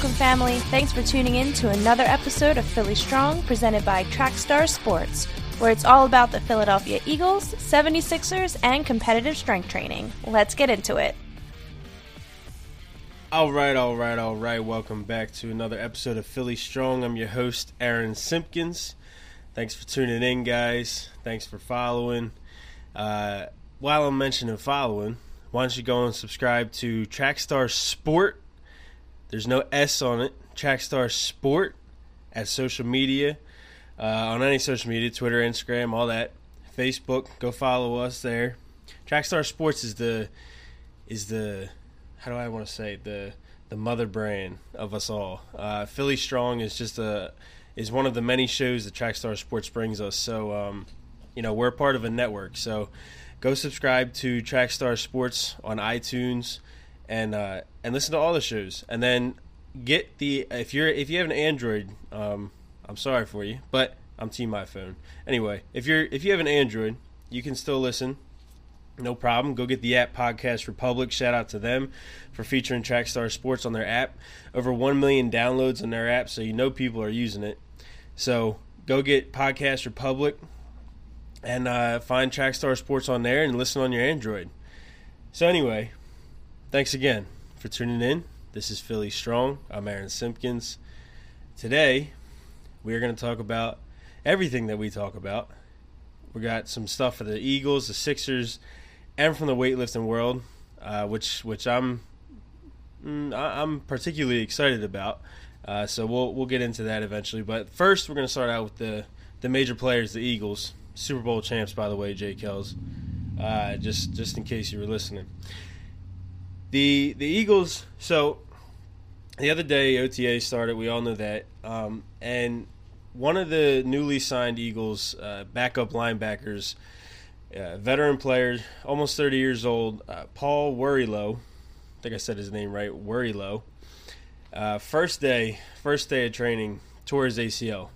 Welcome, family. Thanks for tuning in to another episode of Philly Strong presented by Trackstar Sports, where it's all about the Philadelphia Eagles, 76ers, and competitive strength training. Let's get into it. All right, all right, all right. Welcome back to another episode of Philly Strong. I'm your host, Aaron Simpkins. Thanks for tuning in, guys. Thanks for following. Uh, while I'm mentioning following, why don't you go and subscribe to Trackstar Sport? There's no S on it. Trackstar Sport at social media, uh, on any social media, Twitter, Instagram, all that. Facebook, go follow us there. Trackstar Sports is the is the how do I want to say the the mother brand of us all. Uh, Philly Strong is just a is one of the many shows that Trackstar Sports brings us. So um, you know we're part of a network. So go subscribe to Trackstar Sports on iTunes and uh, and listen to all the shows. And then get the if you're if you have an Android, um, I'm sorry for you, but I'm Team iPhone. Anyway, if you're if you have an Android, you can still listen no problem. Go get the app Podcast Republic. Shout out to them for featuring Trackstar Sports on their app. Over 1 million downloads on their app, so you know people are using it. So go get Podcast Republic and uh, find Trackstar Sports on there and listen on your Android. So, anyway, thanks again for tuning in. This is Philly Strong. I'm Aaron Simpkins. Today, we are going to talk about everything that we talk about. We got some stuff for the Eagles, the Sixers, and from the weightlifting world, uh, which which I'm mm, I'm particularly excited about. Uh, so we'll we'll get into that eventually. But first, we're going to start out with the the major players, the Eagles, Super Bowl champs, by the way, Jay Kells. Uh, just just in case you were listening, the the Eagles. So the other day, OTA started. We all know that, um, and one of the newly signed Eagles uh, backup linebackers uh, veteran player, almost 30 years old, uh, Paul Worrilow. I think I said his name right, Worrilow. Uh, first day, first day of training, tore his ACL.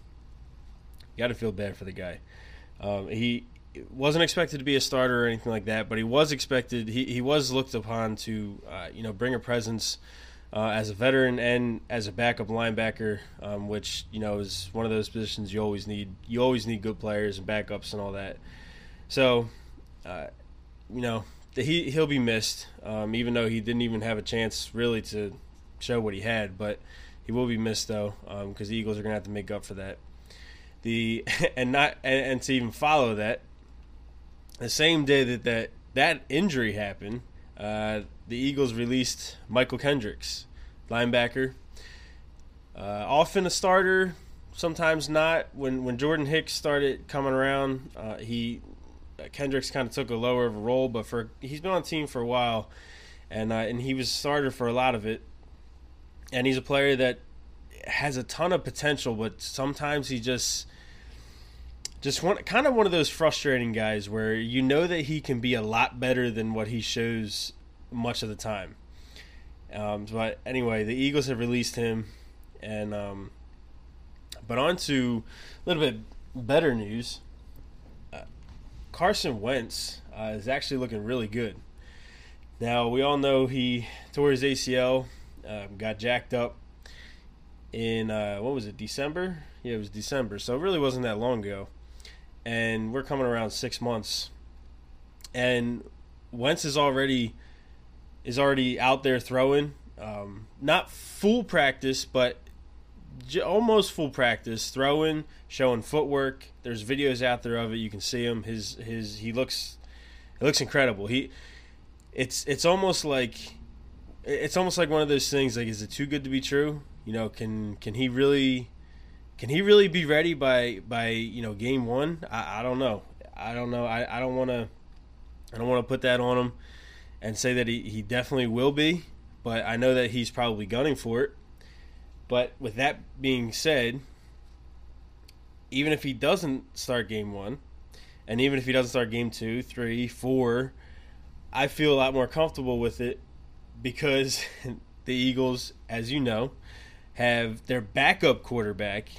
Got to feel bad for the guy. Um, he wasn't expected to be a starter or anything like that, but he was expected. He, he was looked upon to, uh, you know, bring a presence uh, as a veteran and as a backup linebacker, um, which you know is one of those positions you always need. You always need good players and backups and all that. So, uh, you know, he he'll be missed, um, even though he didn't even have a chance really to show what he had. But he will be missed though, because um, the Eagles are gonna have to make up for that. The and not and, and, to even follow that, the same day that that, that injury happened, uh, the Eagles released Mychal Kendricks, linebacker. Uh, often a starter, sometimes not. When when Jordan Hicks started coming around, uh, he uh, Kendricks kind of took a lower of a role, but for he's been on the team for a while, and uh, and he was starter for a lot of it, and he's a player that has a ton of potential, but sometimes he just just one kind of one of those frustrating guys where you know that he can be a lot better than what he shows much of the time. Um, but anyway, the Eagles have released him, and um, but on to a little bit better news. Carson Wentz uh, is actually looking really good. Now we all know he tore his ACL, um, got jacked up in uh, what was it, December? Yeah, it was December, so it really wasn't that long ago. And we're coming around six months, and Wentz is already is already out there throwing. Um, not full practice, but almost full practice, throwing, showing footwork. There's videos out there of it. You can see him. His his he looks it looks incredible. He it's it's almost like it's almost like one of those things like is it too good to be true? You know, can can he really can he really be ready by by you know game one? I, I don't know. I don't know. I, I don't want to I don't want to put that on him and say that he, he definitely will be, but I know that he's probably gunning for it. But with that being said, even if he doesn't start game one, and even if he doesn't start game two, three, four, I feel a lot more comfortable with it because the Eagles, as you know, have their backup quarterback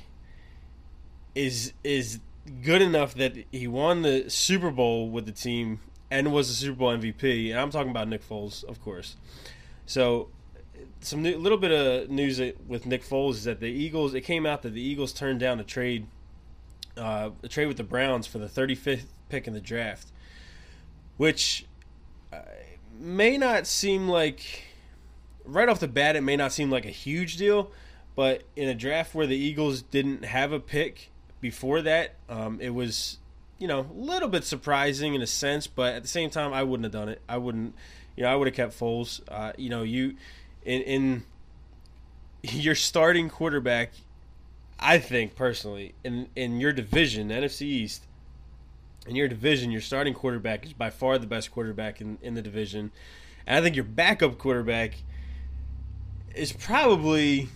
is is good enough that he won the Super Bowl with the team and was a Super Bowl MVP. And I'm talking about Nick Foles, of course. So some new, little bit of news with Nick Foles is that the Eagles. It came out that the Eagles turned down a trade, uh, a trade with the Browns for the 35th pick in the draft, which uh, may not seem like right off the bat. It may not seem like a huge deal, but in a draft where the Eagles didn't have a pick before that, um, it was you know a little bit surprising in a sense. But at the same time, I wouldn't have done it. I wouldn't. You know, I would have kept Foles. Uh, you know, you in in your starting quarterback, I think personally, in in your division, NFC East, in your division, your starting quarterback is by far the best quarterback in, in the division. And I think your backup quarterback is probably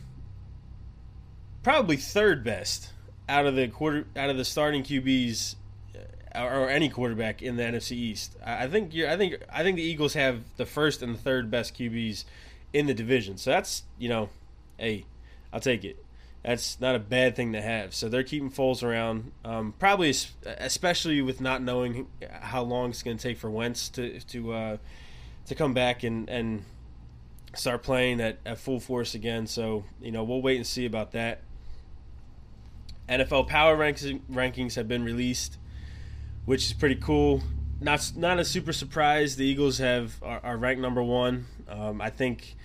probably third best out of the quarter out of the starting QBs uh, or, any quarterback in the NFC East. I, I think you I think I think the Eagles have the first and the third best QBs in the division. So that's you know, hey, I'll take it. That's not a bad thing to have. So they're keeping Foles around, um, probably especially with not knowing how long it's going to take for Wentz to to uh, to come back and and start playing at, at full force again. So you know we'll wait and see about that. NFL Power rankings rankings have been released, which is pretty cool. Not not a super surprise. The Eagles have are, are ranked number one. Um, I think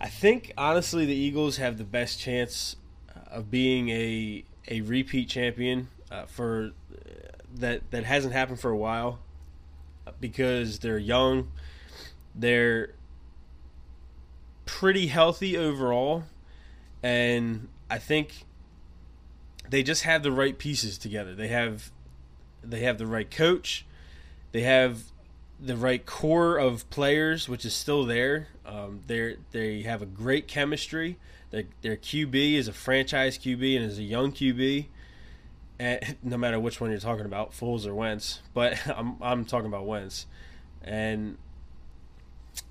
I think honestly the Eagles have the best chance of being a a repeat champion uh, for uh, that that hasn't happened for a while because they're young, they're pretty healthy overall, and I think they just have the right pieces together. They have they have the right coach, they have the right core of players, which is still there. Um, they they have a great chemistry. Their, their QB is a franchise QB and is a young QB. And no matter which one you're talking about, Foles or Wentz, but I'm I'm talking about Wentz, and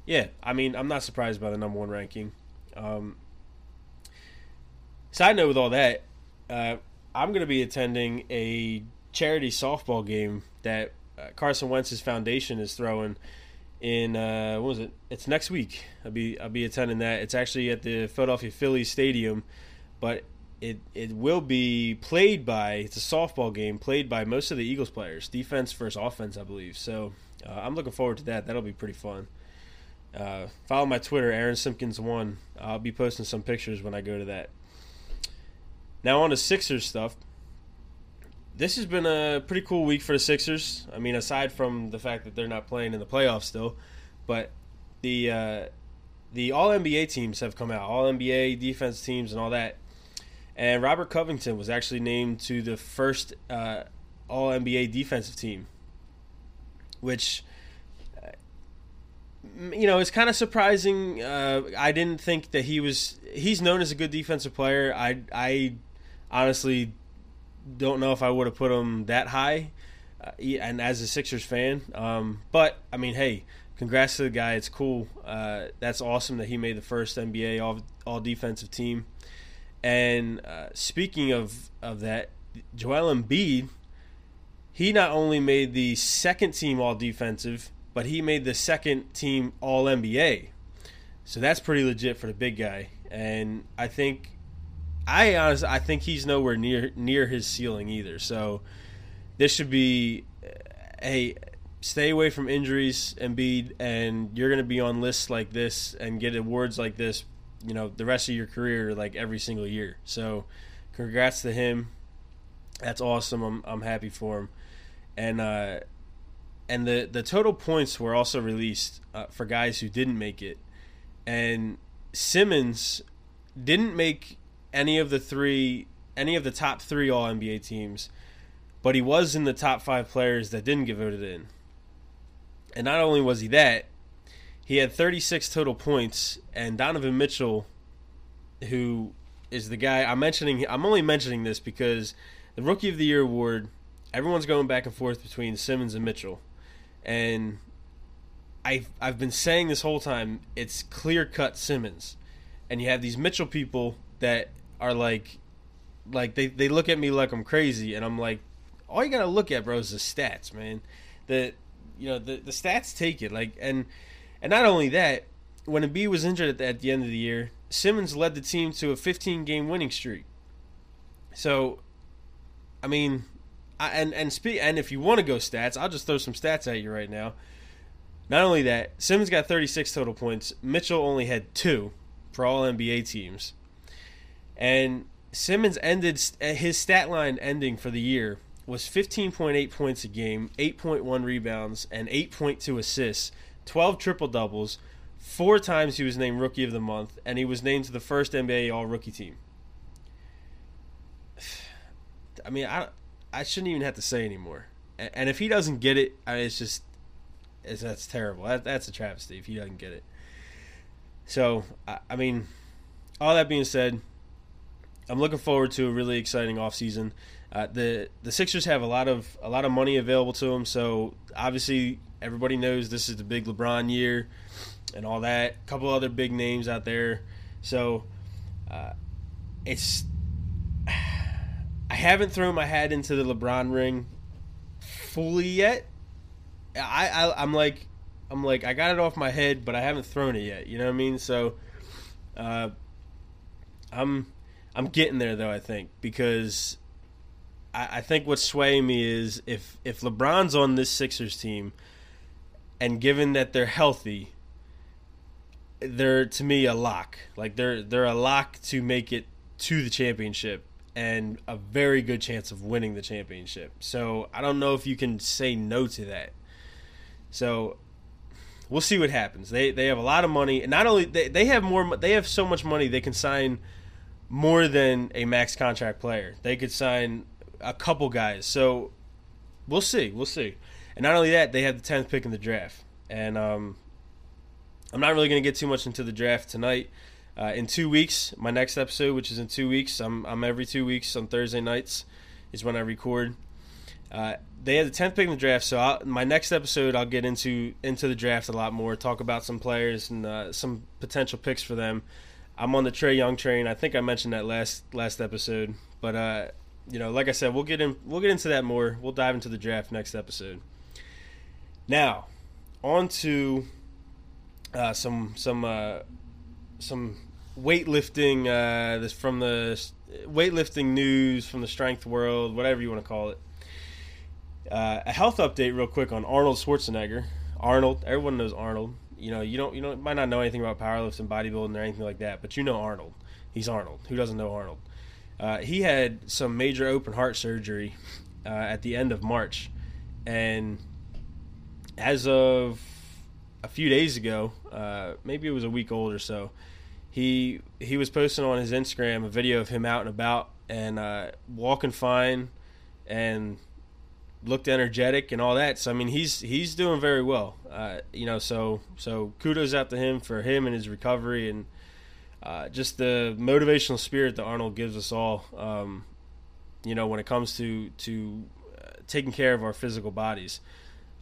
yeah, I mean I'm not surprised by the number one ranking. Um, side note with all that, uh, I'm going to be attending a charity softball game that uh, Carson Wentz's foundation is throwing in uh, what was it? It's next week. I'll be I'll be attending that. It's actually at the Philadelphia Phillies stadium, but it it will be played by it's a softball game played by most of the Eagles players, defense versus offense, I believe. So uh, I'm looking forward to that. That'll be pretty fun. Uh, follow my Twitter, Aaron Simpkins one. I'll be posting some pictures when I go to that. Now on to Sixers stuff this has been a pretty cool week for the Sixers. I mean, aside from the fact that they're not playing in the playoffs still, but the uh, the All NBA teams have come out, All NBA defense teams and all that. And Robert Covington was actually named to the first uh, All NBA defensive team, which uh, you know it's kind of surprising. Uh, I didn't think that he was. He's known as a good defensive player. I I honestly don't know if I would have put him that high, uh, and as a Sixers fan. Um, but I mean, hey, congrats to the guy. It's cool. Uh, that's awesome that he made the first NBA all all defensive team. And uh, speaking of of that, Joel Embiid, he not only made the second team all defensive, but he made the second team all NBA. So that's pretty legit for the big guy. And I think I honestly I think he's nowhere near near his ceiling either. So this should be hey stay away from injuries Embiid and you're going to be on lists like this and get awards like this, you know, the rest of your career like every single year. So congrats to him. That's awesome. I'm I'm happy for him. And uh and the the total points were also released uh, for guys who didn't make it. And Simmons didn't make any of the three, any of the top three All NBA teams, but he was in the top five players that didn't get voted in. And not only was he that, he had 36 total points, and Donovan Mitchell, who is the guy I'm mentioning, I'm only mentioning this because the Rookie of the Year award, everyone's going back and forth between Simmons and Mitchell, and I've I've been saying this whole time, it's clear cut Simmons, and you have these Mitchell people that are like like they, they look at me like I'm crazy and I'm like all you gotta look at bro is the stats man the you know the, the stats take it like and and not only that when Embiid was injured at the, at the end of the year, Simmons led the team to a 15 game winning streak. So, I mean, I, and and spe- and if you want to go stats, I'll just throw some stats at you right now. Not only that, Simmons got 36 total points. Mitchell only had two for all NBA teams, and Simmons ended eh, his stat line ending for the year was 15.8 points a game, 8.1 rebounds, and 8.2 assists, 12 triple doubles. Four times he was named Rookie of the Month, and he was named to the first NBA All Rookie team. I mean, I I shouldn't even have to say anymore. And if he doesn't get it, I mean, it's just it's, that's terrible. That, that's a travesty if he doesn't get it. So I, I mean, all that being said, I'm looking forward to a really exciting offseason. Uh, the the Sixers have a lot of a lot of money available to them, so obviously everybody knows this is the big LeBron year and all that. A couple other big names out there, so uh, it's. I haven't thrown my hat into the LeBron ring fully yet. I, I I'm like I'm like I got it off my head, but I haven't thrown it yet. You know what I mean? So, uh, I'm I'm getting there though. I think because I, I think what's swaying me is if if LeBron's on this Sixers team, and given that they're healthy, they're to me a lock. Like they're they're a lock to make it to the championship and a very good chance of winning the championship. So I don't know if you can say no to that. So we'll see what happens. They they have a lot of money, and not only they they have more they have so much money they can sign more than a max contract player. They could sign a couple guys. So we'll see. We'll see. And not only that, they have the tenth pick in the draft. And um, I'm not really going to get too much into the draft tonight. Uh, in two weeks, my next episode, which is in two weeks, I'm, I'm every two weeks on Thursday nights, is when I record. Uh, they had the tenth pick in the draft, so I'll, my next episode I'll get into into the draft a lot more, talk about some players and uh, some potential picks for them. I'm on the Trae Young train. I think I mentioned that last last episode, but uh, you know, like I said, we'll get in we'll get into that more. We'll dive into the draft next episode. Now, on to uh, some some uh, some weightlifting uh, this from the weightlifting news from the strength world, whatever you want to call it. Uh, a health update, real quick, on Arnold Schwarzenegger. Arnold, everyone knows Arnold. You know, you don't you know might not know anything about powerlifting, bodybuilding, or anything like that, but you know Arnold. He's Arnold. Who doesn't know Arnold? Uh, he had some major open heart surgery uh, at the end of March, and as of a few days ago, uh, maybe it was a week old or so, he he was posting on his Instagram a video of him out and about and uh, walking fine and looked energetic and all that. So I mean, he's he's doing very well. Uh, you know, so so kudos out to him for him and his recovery and uh, just the motivational spirit that Arnold gives us all. Um, you know, when it comes to to uh, taking care of our physical bodies.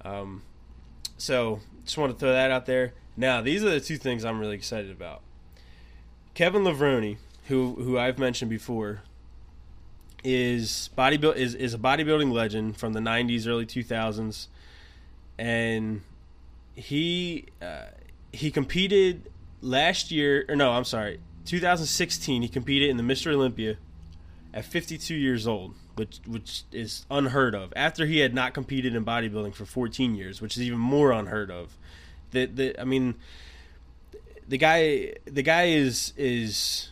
Um, so just want to throw that out there. Now, these are the two things I'm really excited about. Kevin Levrone, who who I've mentioned before, is bodybuild is, is a bodybuilding legend from the 90s, early 2000s, and he uh, he competed last year or no, I'm sorry, 2016. He competed in the Mr. Olympia at 52 years old, which which is unheard of. After he had not competed in bodybuilding for 14 years, which is even more unheard of. The the I mean the guy the guy is is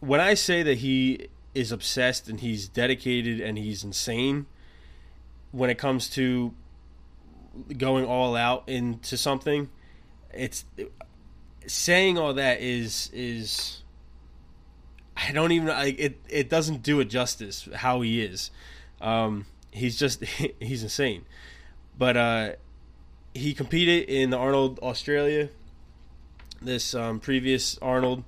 when I say that he is obsessed and he's dedicated and he's insane when it comes to going all out into something it's saying all that is is I don't even like it it doesn't do it justice how he is. Um, he's just he's insane. But uh, he competed in the Arnold Australia this um, previous Arnold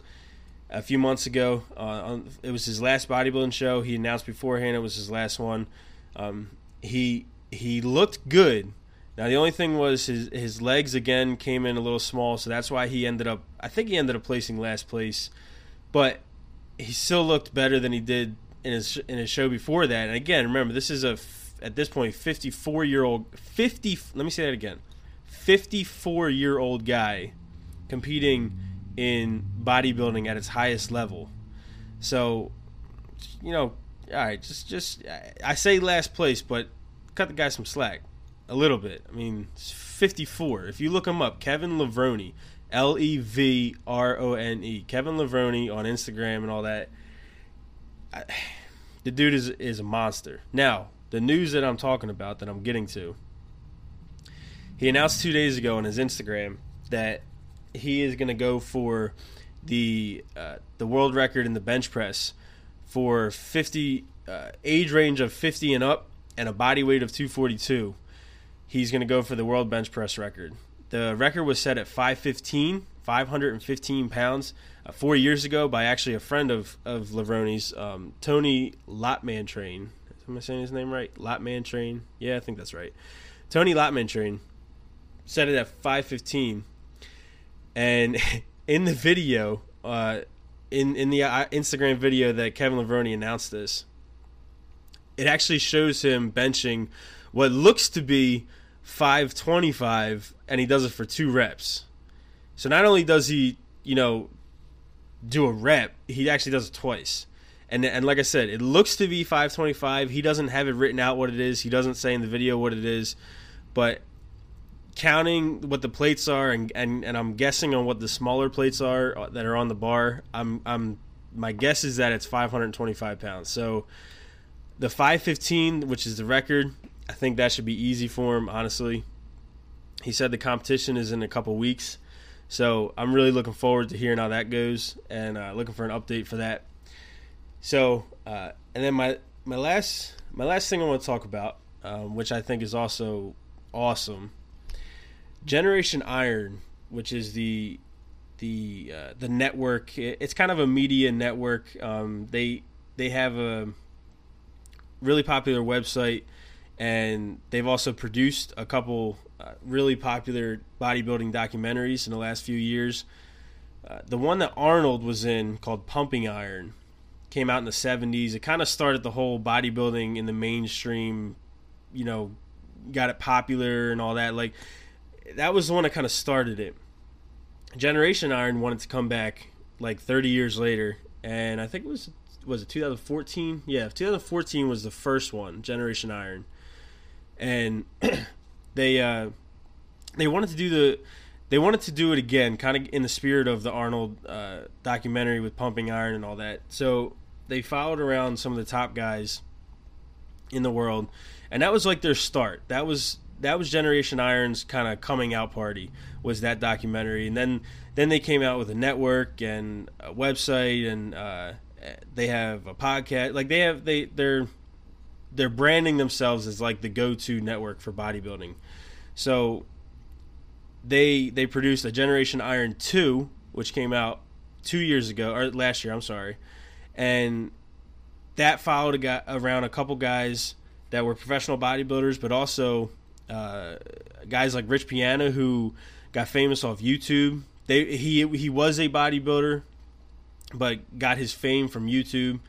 a few months ago. Uh, on, it was his last bodybuilding show. He announced beforehand it was his last one. Um, he he looked good. Now the only thing was his his legs again came in a little small, so that's why he ended up. I think he ended up placing last place, but he still looked better than he did in his in his show before that. And again, remember this is a at this point 54 year old 50. Let me say that again. 54 year old guy competing in bodybuilding at its highest level. So, you know, all right, just just I say last place, but cut the guy some slack a little bit. I mean, 54. If you look him up, Kevin Levrone, L E V R O N E, Kevin Levrone on Instagram and all that. I, the dude is is a monster. Now, the news that I'm talking about, that I'm getting to, he announced two days ago on his Instagram that he is going to go for the uh, the world record in the bench press for 50 uh, age range of 50 and up and a body weight of 242. He's going to go for the world bench press record. The record was set at 515, 515 pounds, uh, four years ago by actually a friend of of Levrone's, um, Tony Lotman Train. Am I saying his name right? Lotman Train. Yeah, I think that's right. Tony Lotman Train set it at 515, and in the video, uh, in in the uh, Instagram video that Kevin Levrone announced this, it actually shows him benching what looks to be 525, and he does it for two reps. So not only does he, you know, do a rep, he actually does it twice. And and like I said, it looks to be 525. He doesn't have it written out what it is. He doesn't say in the video what it is, but counting what the plates are and, and, and I'm guessing on what the smaller plates are uh, that are on the bar, I'm I'm my guess is that it's 525 pounds. So the 515, which is the record, I think that should be easy for him. Honestly, he said the competition is in a couple weeks, so I'm really looking forward to hearing how that goes and uh, looking for an update for that. So, uh, and then my my last my last thing I want to talk about, um, which I think is also awesome, Generation Iron, which is the the uh, the network. It's kind of a media network. Um, they they have a really popular website, and they've also produced a couple uh, really popular bodybuilding documentaries in the last few years. Uh, the one that Arnold was in called Pumping Iron came out in the 70s. It kind of started the whole bodybuilding in the mainstream, you know, got it popular and all that. Like that was the one that kind of started it. Generation Iron wanted to come back like 30 years later, and I think it was was it 2014? Yeah, 2014 was the first one, Generation Iron, and they uh, they wanted to do the they wanted to do it again, kind of in the spirit of the Arnold uh, documentary with pumping iron and all that. So they followed around some of the top guys in the world, and that was like their start. That was that was Generation Iron's kind of coming out party was that documentary, and then then they came out with a network and a website, and uh, they have a podcast. Like they have they they're they're branding themselves as like the go-to network for bodybuilding. So they they produced a Generation Iron two, which came out two years ago or last year. I'm sorry, and that followed a guy, around a couple guys that were professional bodybuilders, but also uh, guys like Rich Piana who got famous off YouTube. They he he was a bodybuilder, but got his fame from YouTube.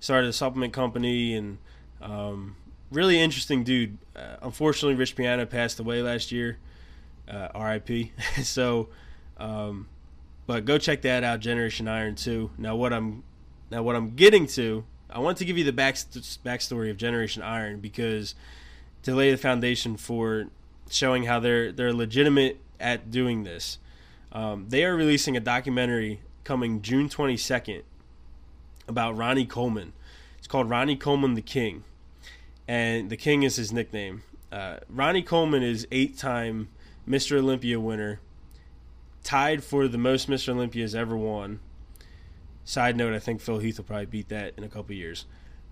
Started a supplement company and um, really interesting dude. Uh, unfortunately, Rich Piana passed away last year. Uh, R.I.P. so, um, but go check that out. Generation Iron two. Now what I'm now what I'm getting to. I want to give you the back backstory of Generation Iron because to lay the foundation for showing how they're they're legitimate at doing this. Um, they are releasing a documentary coming June 22nd about Ronnie Coleman. It's called Ronnie Coleman the King, and the King is his nickname. Uh, Ronnie Coleman is eight-time Mr. Olympia winner, tied for the most Mr. Olympias ever won. Side note: I think Phil Heath will probably beat that in a couple years.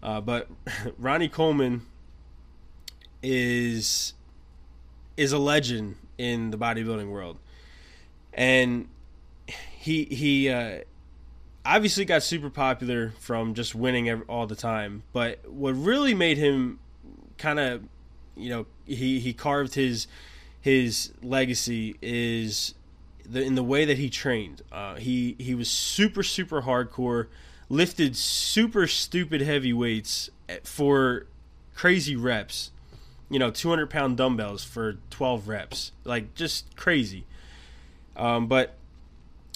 Uh, but Ronnie Coleman is is a legend in the bodybuilding world, and he he uh, obviously got super popular from just winning every, all the time. But what really made him kind of you know he he carved his his legacy is the, in the way that he trained. Uh, he he was super super hardcore, lifted super stupid heavy weights for crazy reps, you know, 200 pound dumbbells for 12 reps. Like, just crazy. Um, but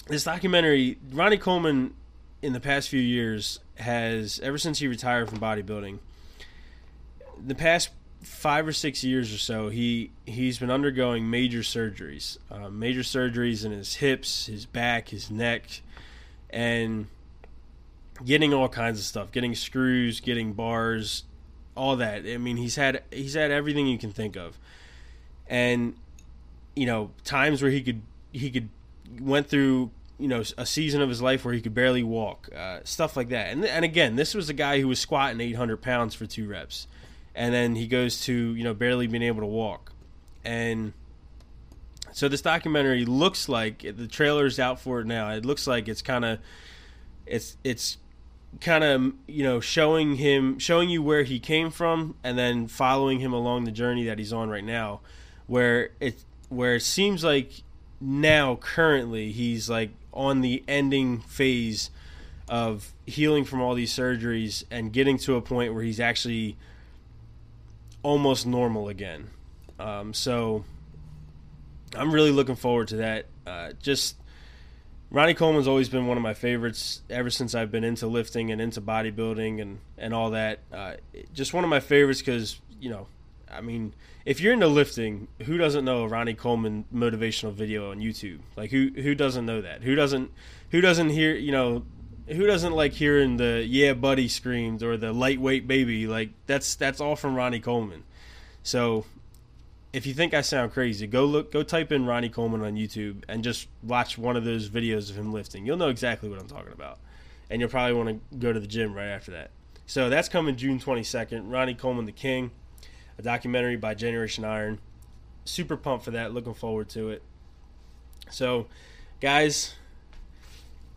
this documentary, Ronnie Coleman, in the past few years, has ever since he retired from bodybuilding, the past five or six years or so, he he's been undergoing major surgeries, uh, major surgeries in his hips, his back, his neck, and getting all kinds of stuff, getting screws, getting bars, all that. I mean, he's had he's had everything you can think of, and you know, times where he could he could went through you know a season of his life where he could barely walk, uh, stuff like that. And and again, this was a guy who was squatting 800 pounds for two reps and then he goes to you know barely being able to walk, and so this documentary looks like the trailer's out for it now. It looks like it's kind of it's it's kind of you know showing him showing you where he came from and then following him along the journey that he's on right now where it where it seems like now currently he's like on the ending phase of healing from all these surgeries and getting to a point where he's actually almost normal again. Um, so I'm really looking forward to that. Uh, just Ronnie Coleman's always been one of my favorites ever since I've been into lifting and into bodybuilding and and all that. Uh, just one of my favorites because you know, I mean, if you're into lifting, who doesn't know a Ronnie Coleman motivational video on YouTube? Like who who doesn't know that? Who doesn't who doesn't hear you know who doesn't like hearing the "Yeah, buddy" screams or the "lightweight baby"? Like that's that's all from Ronnie Coleman. So, if you think I sound crazy, go look, go type in Ronnie Coleman on YouTube and just watch one of those videos of him lifting. You'll know exactly what I'm talking about, and you'll probably want to go to the gym right after that. So that's coming June 22nd. Ronnie Coleman, the King, a documentary by Generation Iron. Super pumped for that. Looking forward to it. So, guys,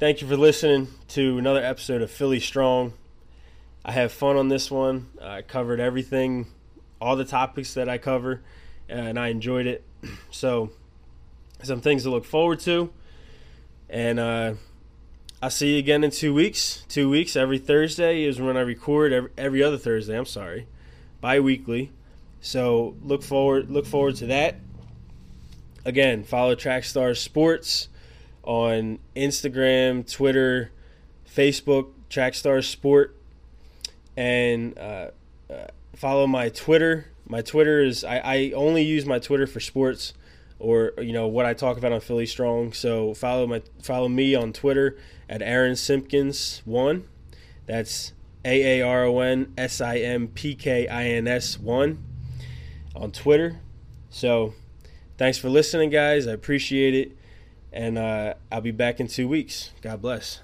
Thank you for listening to another episode of Philly Strong. I have fun on this one. I covered everything, all the topics that I cover, and I enjoyed it. So, some things to look forward to. And uh, I'll see you again in two weeks. Two weeks, every Thursday is when I record. Every, every other Thursday, I'm sorry, bi-weekly. So look forward look forward to that. Again, follow Trackstar Sports on Instagram, Twitter, Facebook, Trackstar Sport, and uh, uh, follow my Twitter. My Twitter is I, I only use my Twitter for sports or you know what I talk about on Philly Strong. So follow my follow me on Twitter at Aaron Simpkins one. That's A A R O N S I M P K I N S one on Twitter. So thanks for listening, guys. I appreciate it and uh, I'll be back in two weeks. God bless.